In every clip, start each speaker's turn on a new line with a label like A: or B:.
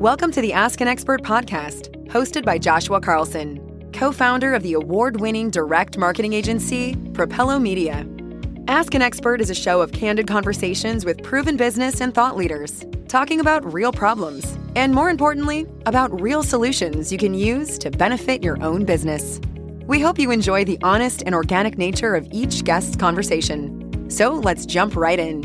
A: Welcome to the Ask an Expert podcast, hosted by Joshua Carlson, co founder of the award winning direct marketing agency, Propello Media. Ask an Expert is a show of candid conversations with proven business and thought leaders, talking about real problems, and more importantly, about real solutions you can use to benefit your own business. We hope you enjoy the honest and organic nature of each guest's conversation. So let's jump right in.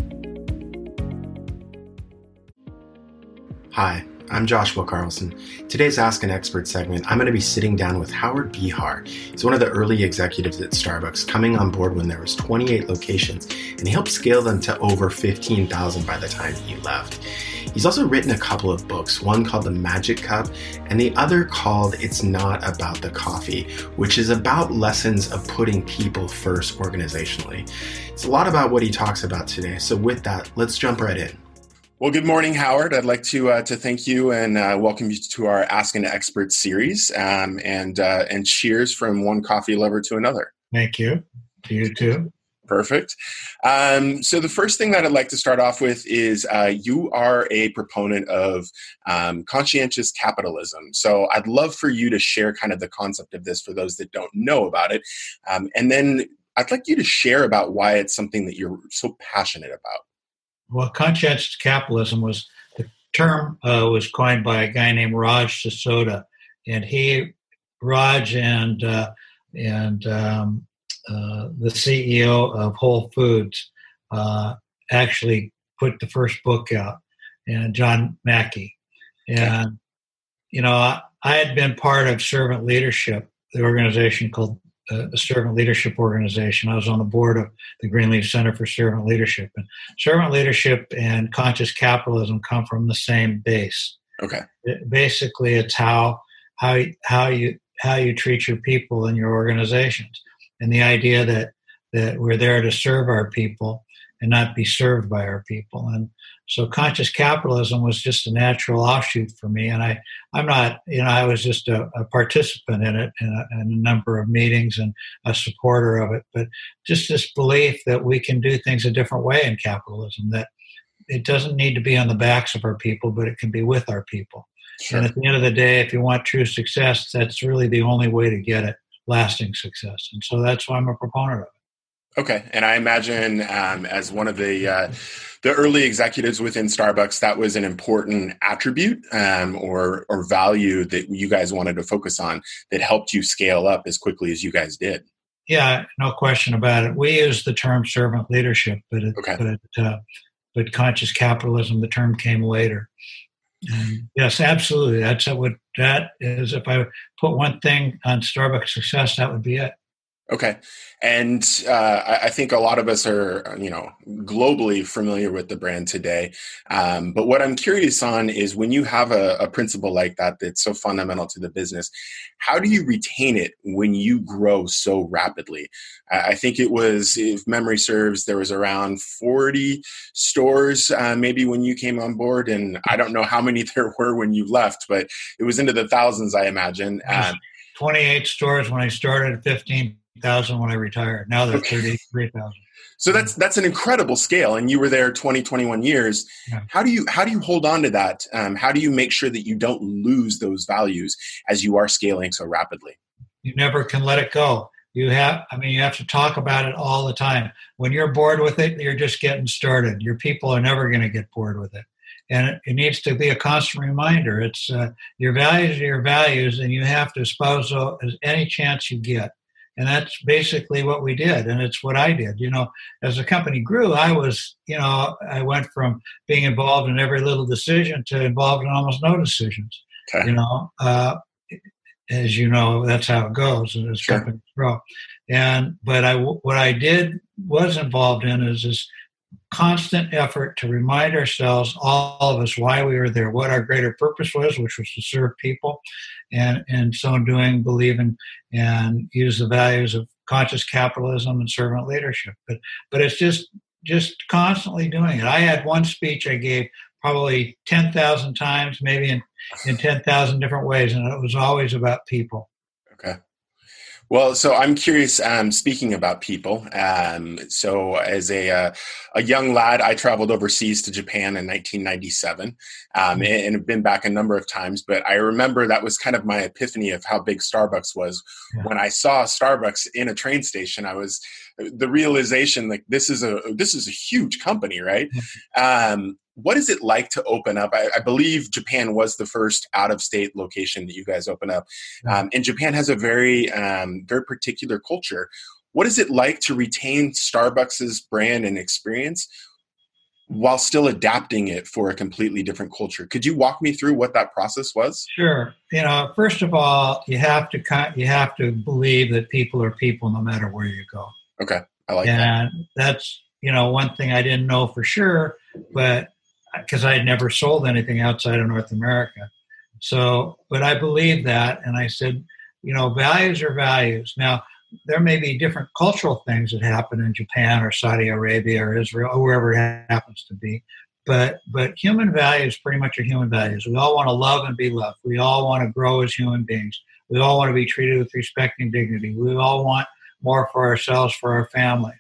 B: Hi. I'm Joshua Carlson. Today's Ask an Expert segment, I'm going to be sitting down with Howard Behar. He's one of the early executives at Starbucks, coming on board when there was 28 locations, and he helped scale them to over 15,000 by the time he left. He's also written a couple of books, one called The Magic Cup, and the other called It's Not About the Coffee, which is about lessons of putting people first organizationally. It's a lot about what he talks about today. So, with that, let's jump right in. Well, good morning, Howard. I'd like to uh, to thank you and uh, welcome you to our Ask an Expert series, um, and uh, and cheers from one coffee lover to another.
C: Thank you. To you too.
B: Perfect. Um, so the first thing that I'd like to start off with is uh, you are a proponent of um, conscientious capitalism. So I'd love for you to share kind of the concept of this for those that don't know about it, um, and then I'd like you to share about why it's something that you're so passionate about
C: well, conscientious capitalism was the term uh, was coined by a guy named Raj Sisodia, and he, Raj, and uh, and um, uh, the CEO of Whole Foods uh, actually put the first book out, and John Mackey, and you know I, I had been part of servant leadership, the organization called a servant leadership organization. I was on the board of the Greenleaf Center for Servant Leadership. And servant leadership and conscious capitalism come from the same base.
B: Okay.
C: It, basically, it's how how how you how you treat your people in your organizations, and the idea that that we're there to serve our people and not be served by our people. And so conscious capitalism was just a natural offshoot for me. And I, I'm not, you know, I was just a, a participant in it in a, in a, number of meetings and a supporter of it. But just this belief that we can do things a different way in capitalism, that it doesn't need to be on the backs of our people, but it can be with our people. Sure. And at the end of the day, if you want true success, that's really the only way to get it lasting success. And so that's why I'm a proponent of it.
B: Okay, and I imagine um, as one of the uh, the early executives within Starbucks, that was an important attribute um, or or value that you guys wanted to focus on that helped you scale up as quickly as you guys did.
C: Yeah, no question about it. We use the term servant leadership, but it, okay. but uh, but conscious capitalism, the term came later. And yes, absolutely. That's what that is. If I put one thing on Starbucks success, that would be it.
B: Okay, and uh, I think a lot of us are, you know, globally familiar with the brand today. Um, but what I'm curious on is when you have a, a, principle like that that's so fundamental to the business, how do you retain it when you grow so rapidly? I think it was, if memory serves, there was around 40 stores uh, maybe when you came on board, and I don't know how many there were when you left, but it was into the thousands, I imagine. Um,
C: 28 stores when I started, 15 thousand when I retired. Now they're thirty three thousand.
B: So that's that's an incredible scale, and you were there 20, 21 years. Yeah. How do you how do you hold on to that? Um, how do you make sure that you don't lose those values as you are scaling so rapidly?
C: You never can let it go. You have, I mean, you have to talk about it all the time. When you're bored with it, you're just getting started. Your people are never going to get bored with it, and it, it, needs to be a constant reminder. It's uh, your values are your values, and you have to espouse any chance you get and that's basically what we did and it's what i did you know as the company grew i was you know i went from being involved in every little decision to involved in almost no decisions okay. you know uh, as you know that's how it goes as sure. companies grow and but i what i did was involved in is this constant effort to remind ourselves all of us why we were there what our greater purpose was which was to serve people and in so doing believe in and use the values of conscious capitalism and servant leadership. But but it's just just constantly doing it. I had one speech I gave probably ten thousand times, maybe in in ten thousand different ways, and it was always about people.
B: Okay. Well, so I'm curious. Um, speaking about people, um, so as a uh, a young lad, I traveled overseas to Japan in 1997, um, mm. and have been back a number of times. But I remember that was kind of my epiphany of how big Starbucks was yeah. when I saw Starbucks in a train station. I was the realization like this is a this is a huge company, right? Um, what is it like to open up? I, I, believe Japan was the first out of state location that you guys open up, um, and Japan has a very um, very particular culture. What is it like to retain Starbucks's brand and experience while still adapting it for a completely different culture? Could you walk me through what that process was?
C: Sure. You know, first of all, you have to you have to believe that people are people no matter where you go.
B: Okay, I like
C: and
B: that.
C: And that's you know one thing I didn't know for sure, but because I had never sold anything outside of North America. So, but I believe that, and I said, you know, values are values. Now, there may be different cultural things that happen in Japan or Saudi Arabia or Israel or wherever it happens to be, but but human values pretty much are human values. We all want to love and be loved. We all want to grow as human beings. We all want to be treated with respect and dignity. We all want more for ourselves, for our families,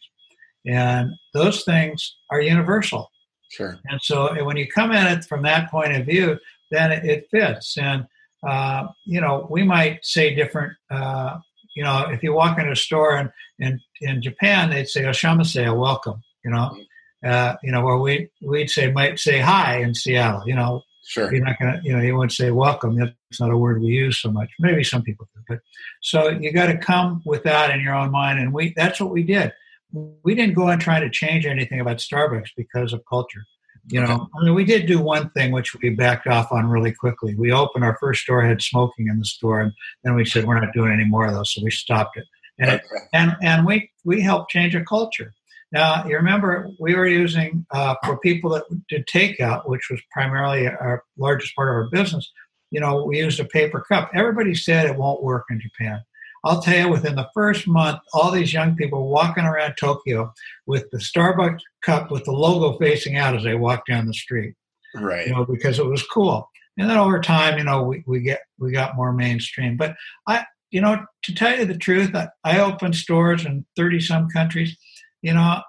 C: and those things are universal.
B: Sure.
C: And so when you come at it from that point of view, then it, it fits. And, uh, you know, we might say different, uh, you know, if you walk into a store in, in, in Japan, they'd say, Oshamase, a welcome, you know, mm-hmm. uh, you know, where we, we'd say, might say hi in Seattle, you know,
B: Sure.
C: You're not gonna, you know, you wouldn't say welcome. That's not a word we use so much. Maybe some people do, but so you got to come with that in your own mind, and we that's what we did we didn't go and try to change anything about Starbucks because of culture. You know, okay. I mean, we did do one thing which we backed off on really quickly. We opened our first store, had smoking in the store, and then we said we're not doing any more of those, so we stopped it. And okay. it, and and we we helped change a culture. Now you remember we were using uh, for people that did takeout, which was primarily our largest part of our business. You know, we used a paper cup. Everybody said it won't work in Japan. I'll tell you, within the first month, all these young people walking around Tokyo with the Starbucks cup with the logo facing out as they walk down the street.
B: Right.
C: You know, because it was cool. And then over time, you know, we, we get we got more mainstream. But I you know, to tell you the truth, I, I opened stores in 30 some countries. You know,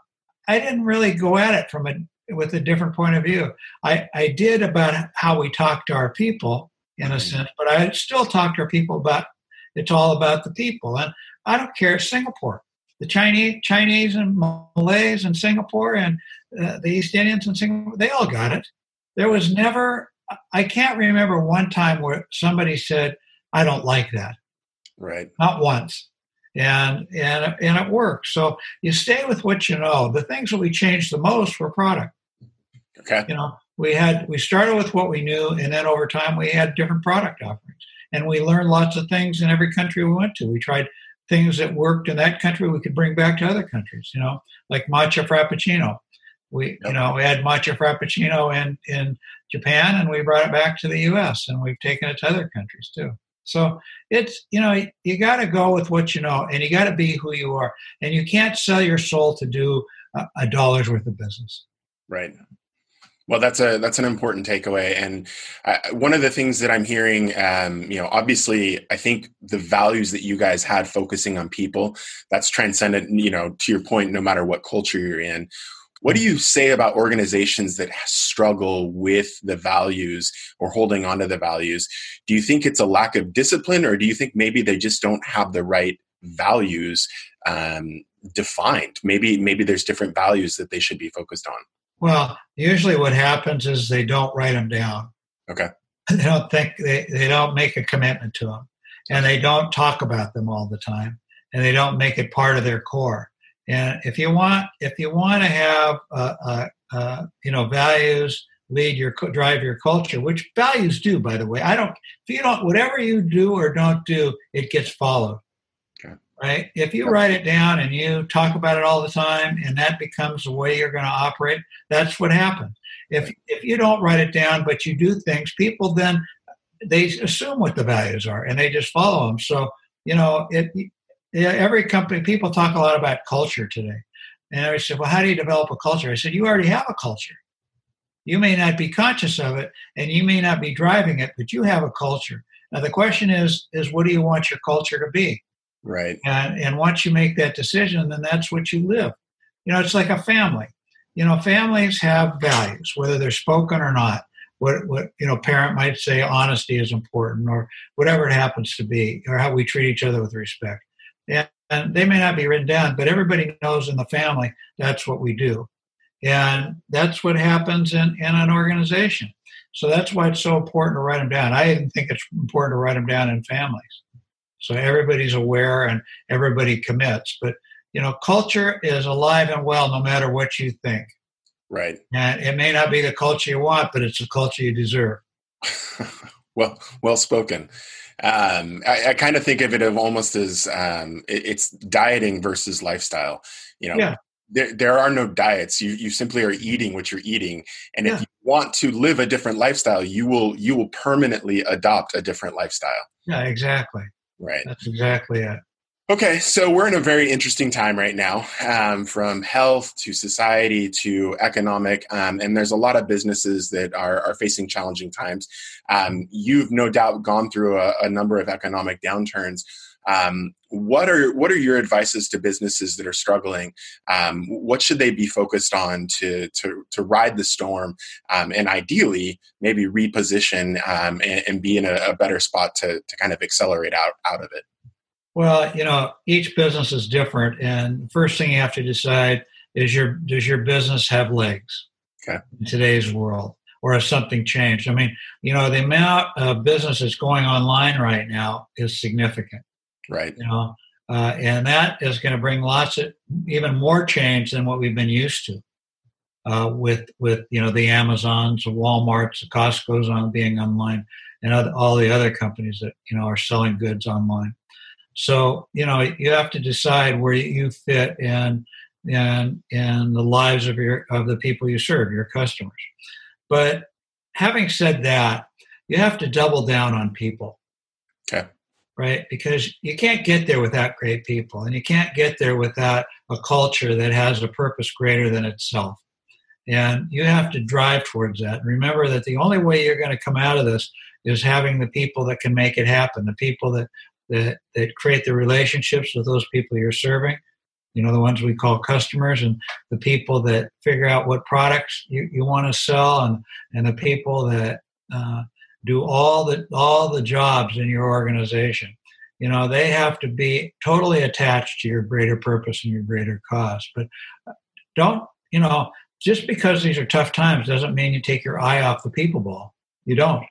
C: I didn't really go at it from a with a different point of view. I, I did about how we talk to our people in a mm-hmm. sense, but I still talk to our people about it's all about the people. And I don't care, Singapore. The Chinese, Chinese and Malays in Singapore and uh, the East Indians in Singapore, they all got it. There was never, I can't remember one time where somebody said, I don't like that.
B: Right.
C: Not once. And, and, and it works. So you stay with what you know. The things that we changed the most were product.
B: Okay.
C: You know, we had, we started with what we knew, and then over time we had different product offerings and we learned lots of things in every country we went to. We tried things that worked in that country we could bring back to other countries. You know, like matcha frappuccino. We you know we had matcha frappuccino in in Japan, and we brought it back to the U.S. and we've taken it to other countries too. So it's you know you got to go with what you know, and you got to be who you are, and you can't sell your soul to do a, a dollar's worth of business.
B: Right. Well, that's a that's an important takeaway, and uh, one of the things that I'm hearing, um, you know, obviously, I think the values that you guys had focusing on people, that's transcendent. You know, to your point, no matter what culture you're in. What do you say about organizations that struggle with the values or holding on to the values? Do you think it's a lack of discipline, or do you think maybe they just don't have the right values um, defined? Maybe maybe there's different values that they should be focused on.
C: Well, usually what happens is they don't write them down.
B: Okay.
C: They don't think they, they don't make a commitment to them, and they don't talk about them all the time, and they don't make it part of their core. And if you want, if you want to have, uh, uh, uh, you know, values lead your drive your culture, which values do, by the way. I don't. If you don't, whatever you do or don't do, it gets followed right? If you write it down and you talk about it all the time and that becomes the way you're going to operate, that's what happens. If if you don't write it down but you do things, people then they assume what the values are and they just follow them. So, you know, it every company people talk a lot about culture today. And I said, "Well, how do you develop a culture?" I said, "You already have a culture. You may not be conscious of it and you may not be driving it, but you have a culture. Now the question is is what do you want your culture to be?
B: Right.
C: And and once you make that decision, then that's what you live. You know, it's like a family. You know, families have values, whether they're spoken or not. What what you know, parent might say honesty is important, or whatever it happens to be, or how we treat each other with respect. And, and they may not be written down, but everybody knows in the family that's what we do. And that's what happens in, in an organization. So that's why it's so important to write them down. I even think it's important to write them down in families. So everybody's aware and everybody commits. But, you know, culture is alive and well no matter what you think.
B: Right.
C: And it may not be the culture you want, but it's the culture you deserve.
B: well, well spoken. Um, I, I kind of think of it of almost as um, it, it's dieting versus lifestyle. You know,
C: yeah
B: there, there are no diets you you simply are eating what you're eating and yeah. if you want to live a different lifestyle you will you will permanently adopt a different lifestyle
C: yeah exactly
B: right.
C: That's exactly it.
B: Okay so we're in a very interesting time right now um, from health to society to economic um, and there's a lot of businesses that are, are facing challenging times. Um, you've no doubt gone through a, a number of economic downturns um, what are what are your advices to businesses that are struggling? Um, what should they be focused on to to to ride the storm um, and ideally maybe reposition um, and, and, be in a, a, better spot to to kind of accelerate out out of it?
C: Well, you know, each business is different, and the first thing you have to decide is your does your business have legs
B: okay.
C: in today's world, or has something changed? I mean, you know, the amount of business that's going online right now is significant.
B: Right.
C: You know, uh, and that is going to bring lots of even more change than what we've been used to. Uh, with with you know the Amazons, the WalMarts, the Costco's on being online, and other, all the other companies that you know are selling goods online. So you know you have to decide where you fit in in in the lives of your of the people you serve, your customers. But having said that, you have to double down on people.
B: Okay
C: right? Because you can't get there without great people, and you can't get there without a culture that has a purpose greater than itself. And you have to drive towards that. And remember that the only way you're going to come out of this is having the people that can make it happen, the people that that, that create the relationships with those people you're serving, you know, the ones we call customers, and the people that figure out what products you, you want to sell, and, and the people that uh, do all the all the jobs in your organization. You know they have to be totally attached to your greater purpose and your greater cause. But uh, don't you know just because these are tough times doesn't mean you take your eye off the people ball. You don't.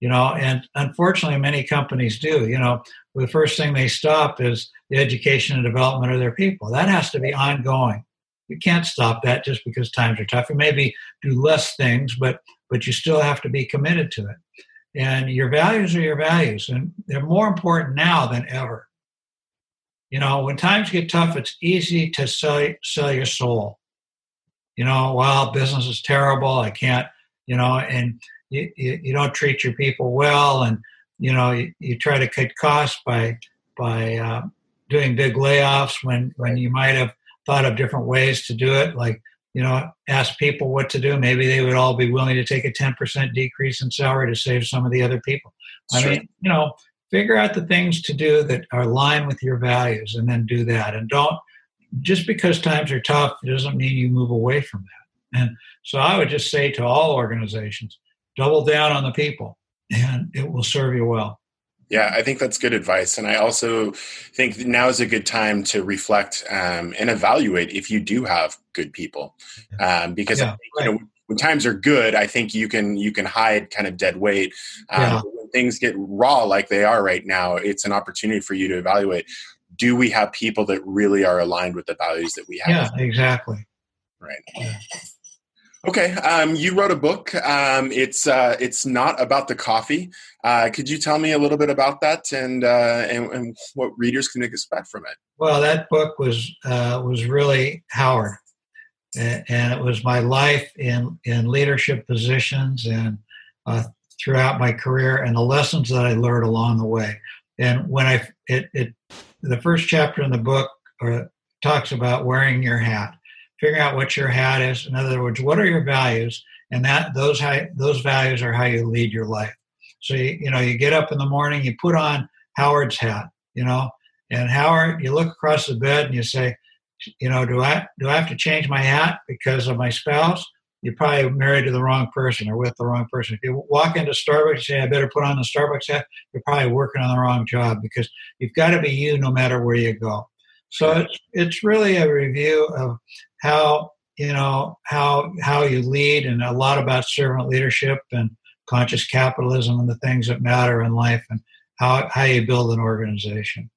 C: You know and unfortunately many companies do. You know the first thing they stop is the education and development of their people. That has to be ongoing you can't stop that just because times are tough you maybe do less things but but you still have to be committed to it and your values are your values, and they're more important now than ever. You know, when times get tough, it's easy to sell, sell your soul. You know, well, business is terrible. I can't, you know, and you, you, you don't treat your people well, and you know, you, you try to cut costs by by uh, doing big layoffs when when you might have thought of different ways to do it, like you know, ask people what to do, maybe they would all be willing to take a 10% decrease in salary to save some of the other people. I mean, you know, figure out the things to do that are aligned with your values and then do that. And don't, just because times are tough doesn't mean you move away from that. And so I would just say to all organizations, double down on the people and it will serve you well.
B: Yeah, I think that's good advice. And I also think now is a good time to reflect um, and evaluate if you do have good people. Um, because yeah, right. you know, when times are good, I think you can you can hide kind of dead weight. Um, yeah. When things get raw like they are right now, it's an opportunity for you to evaluate: Do we have people that really are aligned with the values that we have?
C: Yeah, exactly.
B: Right. Yeah. Okay, um, you wrote a book. Um, it's uh, it's not about the coffee. Uh, could you tell me a little bit about that and, uh, and, and what readers can expect from it?
C: Well, that book was uh, was really Howard, and it was my life in in leadership positions and uh, throughout my career and the lessons that I learned along the way. And when I it, it the first chapter in the book uh, talks about wearing your hat figuring out what your hat is. In other words, what are your values? And that those how, those values are how you lead your life. So you, you know, you get up in the morning, you put on Howard's hat, you know, And Howard, you look across the bed and you say, you know, do I do I have to change my hat because of my spouse? You're probably married to the wrong person or with the wrong person. If you walk into Starbucks and say, I better put on the Starbucks hat, you're probably working on the wrong job because you've got to be you no matter where you go. So it's it's really a review of how you know how how you lead and a lot about servant leadership and conscious capitalism and the things that matter in life and how how you build an organization.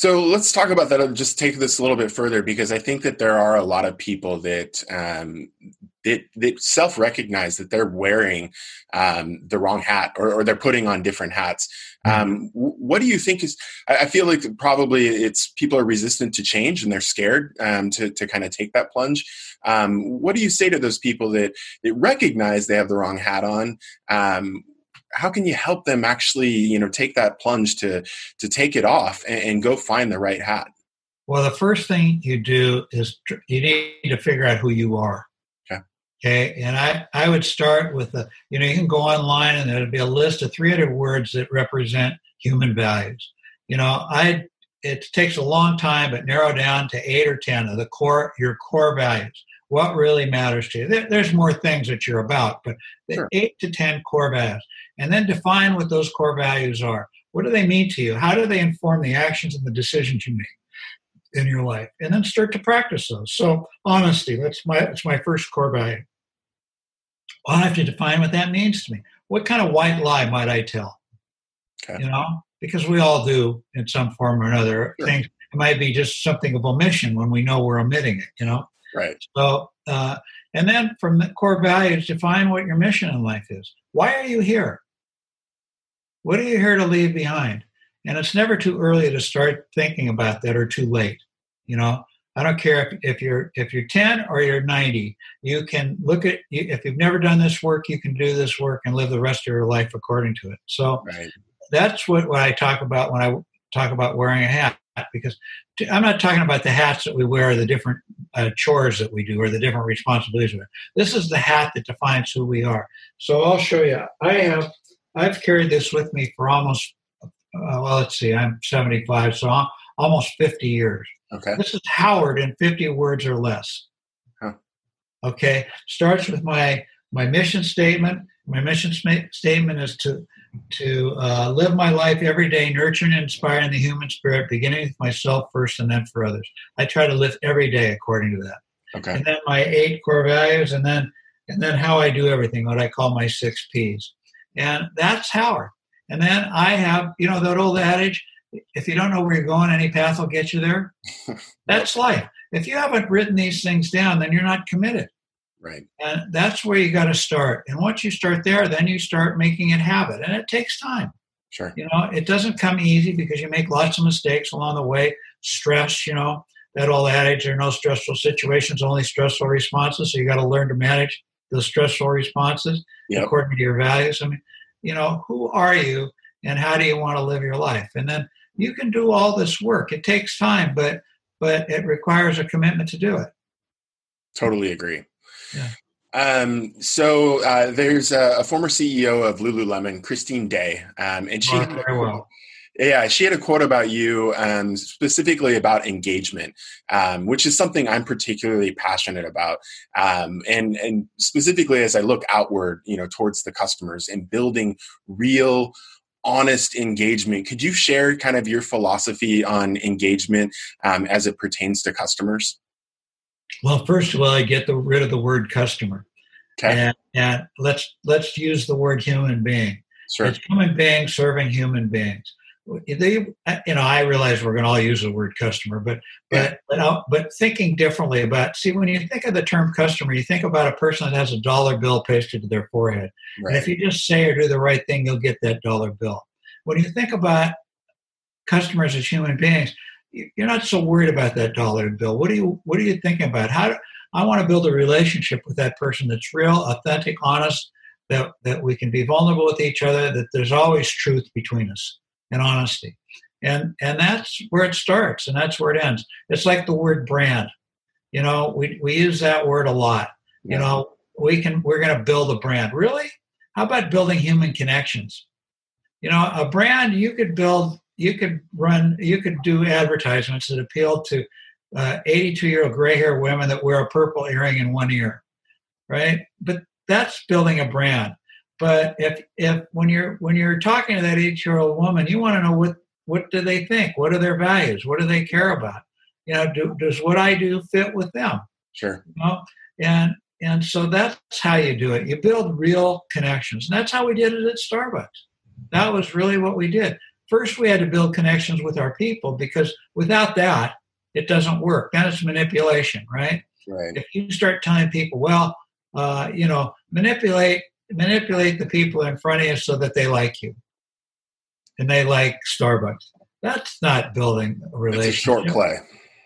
B: So let's talk about that. And just take this a little bit further because I think that there are a lot of people that um, that, that self recognize that they're wearing um, the wrong hat or, or, they're putting on different hats. Mm-hmm. Um, what do you think is? I feel like probably it's people are resistant to change and they're scared um, to to kind of take that plunge. Um, what do you say to those people that that recognize they have the wrong hat on? How can you help them actually you know take that plunge to to take it off and, and go find the right hat?
C: Well the first thing you do is you need to figure out who you are.
B: Okay.
C: Okay and i i would start with the you know you can go online and there'll be a list of 300 words that represent human values. You know i it takes a long time but narrow down to eight or ten of the core your core values what really matters to you there, there's more things that you're about but the sure. eight to ten core values and then define what those core values are. What do they mean to you? How do they inform the actions and the decisions you make in your life? And then start to practice those. So honesty, that's my that's my first core value. Well, I have to define what that means to me. What kind of white lie might I tell? Okay. You know, because we all do in some form or another. Sure. Things it might be just something of omission when we know we're omitting it. You know.
B: Right.
C: So, uh, and then from the core values, define what your mission in life is. Why are you here? What are you here to leave behind? And it's never too early to start thinking about that or too late. You know, I don't care if, if you're if you're 10 or you're 90. You can look at if you've never done this work, you can do this work and live the rest of your life according to it. So right. that's what, what I talk about when I talk about wearing a hat because I'm not talking about the hats that we wear, the different uh, chores that we do, or the different responsibilities. This is the hat that defines who we are. So I'll show you. I have I've carried this with me for almost, uh, well, let's see, I'm 75, so I'm almost 50 years.
B: Okay.
C: This is Howard in 50 words or less.
B: Huh.
C: Okay. Starts with my my mission statement. My mission statement is to to uh, live my life every day, nurturing and inspiring the human spirit, beginning with myself first and then for others. I try to live every day according to that.
B: Okay.
C: And then my eight core values, and then and then how I do everything, what I call my six P's. And that's Howard. And then I have, you know, that old adage if you don't know where you're going, any path will get you there. That's life. If you haven't written these things down, then you're not committed.
B: Right.
C: And that's where you got to start. And once you start there, then you start making it habit. And it takes time.
B: Sure.
C: You know, it doesn't come easy because you make lots of mistakes along the way. Stress, you know, that old adage, there are no stressful situations, only stressful responses. So you got to learn to manage the stressful responses yep. according to your values. I mean, you know, who are you and how do you want to live your life? And then you can do all this work. It takes time, but but it requires a commitment to do it.
B: Totally agree.
C: Yeah.
B: Um, so uh, there's a, a, former CEO of Lululemon, Christine Day, um, and she
C: oh, very well.
B: Yeah, she had a quote about you, um, specifically about engagement, um, which is something I'm particularly passionate about. Um, and and specifically as I look outward, you know, towards the customers and building real, honest engagement. Could you share kind of your philosophy on engagement um, as it pertains to customers?
C: Well, first of all, I get the, rid of the word customer,
B: okay.
C: and, and let's let's use the word human being.
B: Sure.
C: It's human beings serving human beings they uh, you know i realize we're going to all use the word customer but but but, uh, but thinking differently about see when you think of the term customer you think about a person that has a dollar bill pasted to their forehead right. and if you just say or do the right thing you'll get that dollar bill when you think about customers as human beings you're not so worried about that dollar bill what are you what are you thinking about how do, i want to build a relationship with that person that's real authentic honest that, that we can be vulnerable with each other that there's always truth between us and honesty. And and that's where it starts and that's where it ends. It's like the word brand. You know, we, we use that word a lot. You know, we can we're gonna build a brand. Really? How about building human connections? You know, a brand you could build you could run you could do advertisements that appeal to 82 uh, year old gray hair women that wear a purple earring in one ear, right? But that's building a brand. But if if when you're when you're talking to that 80 year old woman, you want to know what what do they think? What are their values? What do they care about? You know, do, does what I do fit with them?
B: Sure.
C: You know? And and so that's how you do it. You build real connections. And that's how we did it at Starbucks. That was really what we did. First, we had to build connections with our people because without that, it doesn't work. Then it's manipulation, right?
B: Right.
C: If you start telling people, well, uh, you know, manipulate manipulate the people in front of you so that they like you, and they like Starbucks. That's not building a relationship. It's
B: a short play.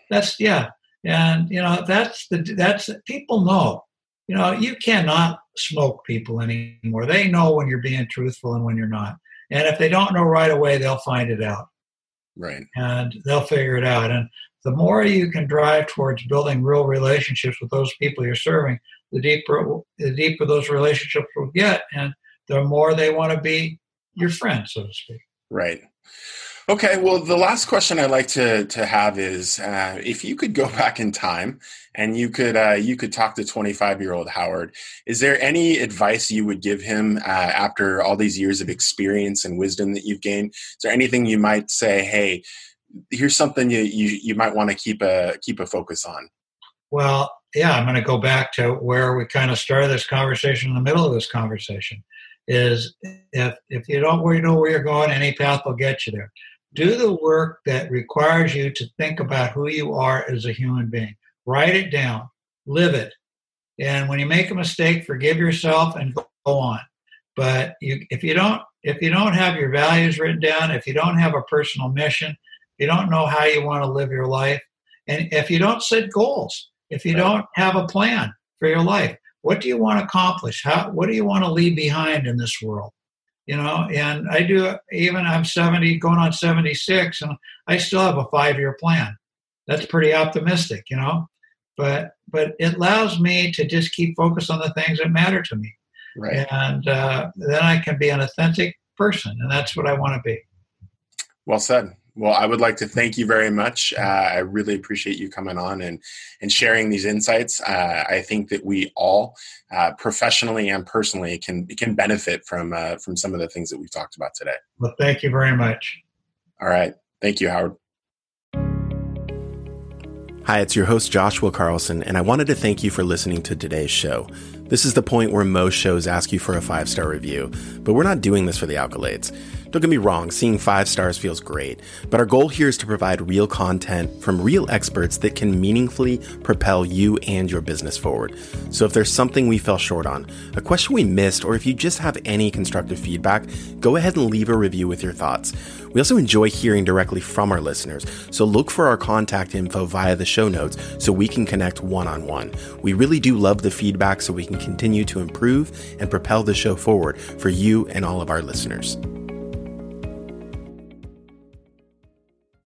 C: That's yeah, and you know that's the that's people know. You know, you cannot smoke people anymore. They know when you're being truthful and when you're not. And if they don't know right away, they'll find it out.
B: Right.
C: And they'll figure it out. And the more you can drive towards building real relationships with those people you're serving, the deeper the deeper those relationships will get, and the more they want to be your friend, so to speak.
B: Right. Okay, well, the last question I'd like to to have is uh, if you could go back in time and you could uh, you could talk to 25 year old Howard, is there any advice you would give him uh, after all these years of experience and wisdom that you've gained? Is there anything you might say, hey, here's something you you, you might want to keep a keep a focus on?
C: Well, yeah, I'm going to go back to where we kind of started this conversation in the middle of this conversation. Is if if you don't know where you're going, any path will get you there do the work that requires you to think about who you are as a human being. Write it down, live it. And when you make a mistake, forgive yourself and go on. But you, if you don't, if you don't have your values written down, if you don't have a personal mission, if you don't know how you want to live your life, and if you don't set goals, if you don't have a plan for your life, what do you want to accomplish? How, what do you want to leave behind in this world? You know and i do even i'm 70 going on 76 and i still have a five year plan. That's pretty optimistic you know? But but it allows me to just keep focused on the things that matter to me.
B: Right.
C: And uh, then i can be an authentic person and that's what i want to be.
B: Well said well, I would like to thank you very much. Uh, I really appreciate you coming on and, and sharing these insights. Uh, I think that we all, uh, professionally and personally, can can benefit from uh, from some of the things that we've talked about today.
C: Well, thank you very much.
B: All right, thank you, Howard. Hi, it's your host, Joshua Carlson, and I wanted to thank you for listening to today's show. This is the point where most shows ask you for a five star review, but we're not doing this for the accolades. Don't get me wrong, seeing five stars feels great, but our goal here is to provide real content from real experts that can meaningfully propel you and your business forward. So if there's something we fell short on, a question we missed, or if you just have any constructive feedback, go ahead and leave a review with your thoughts. We also enjoy hearing directly from our listeners, so look for our contact info via the show notes so we can connect one on one. We really do love the feedback so we continue to improve and propel the show forward for you and all of our listeners.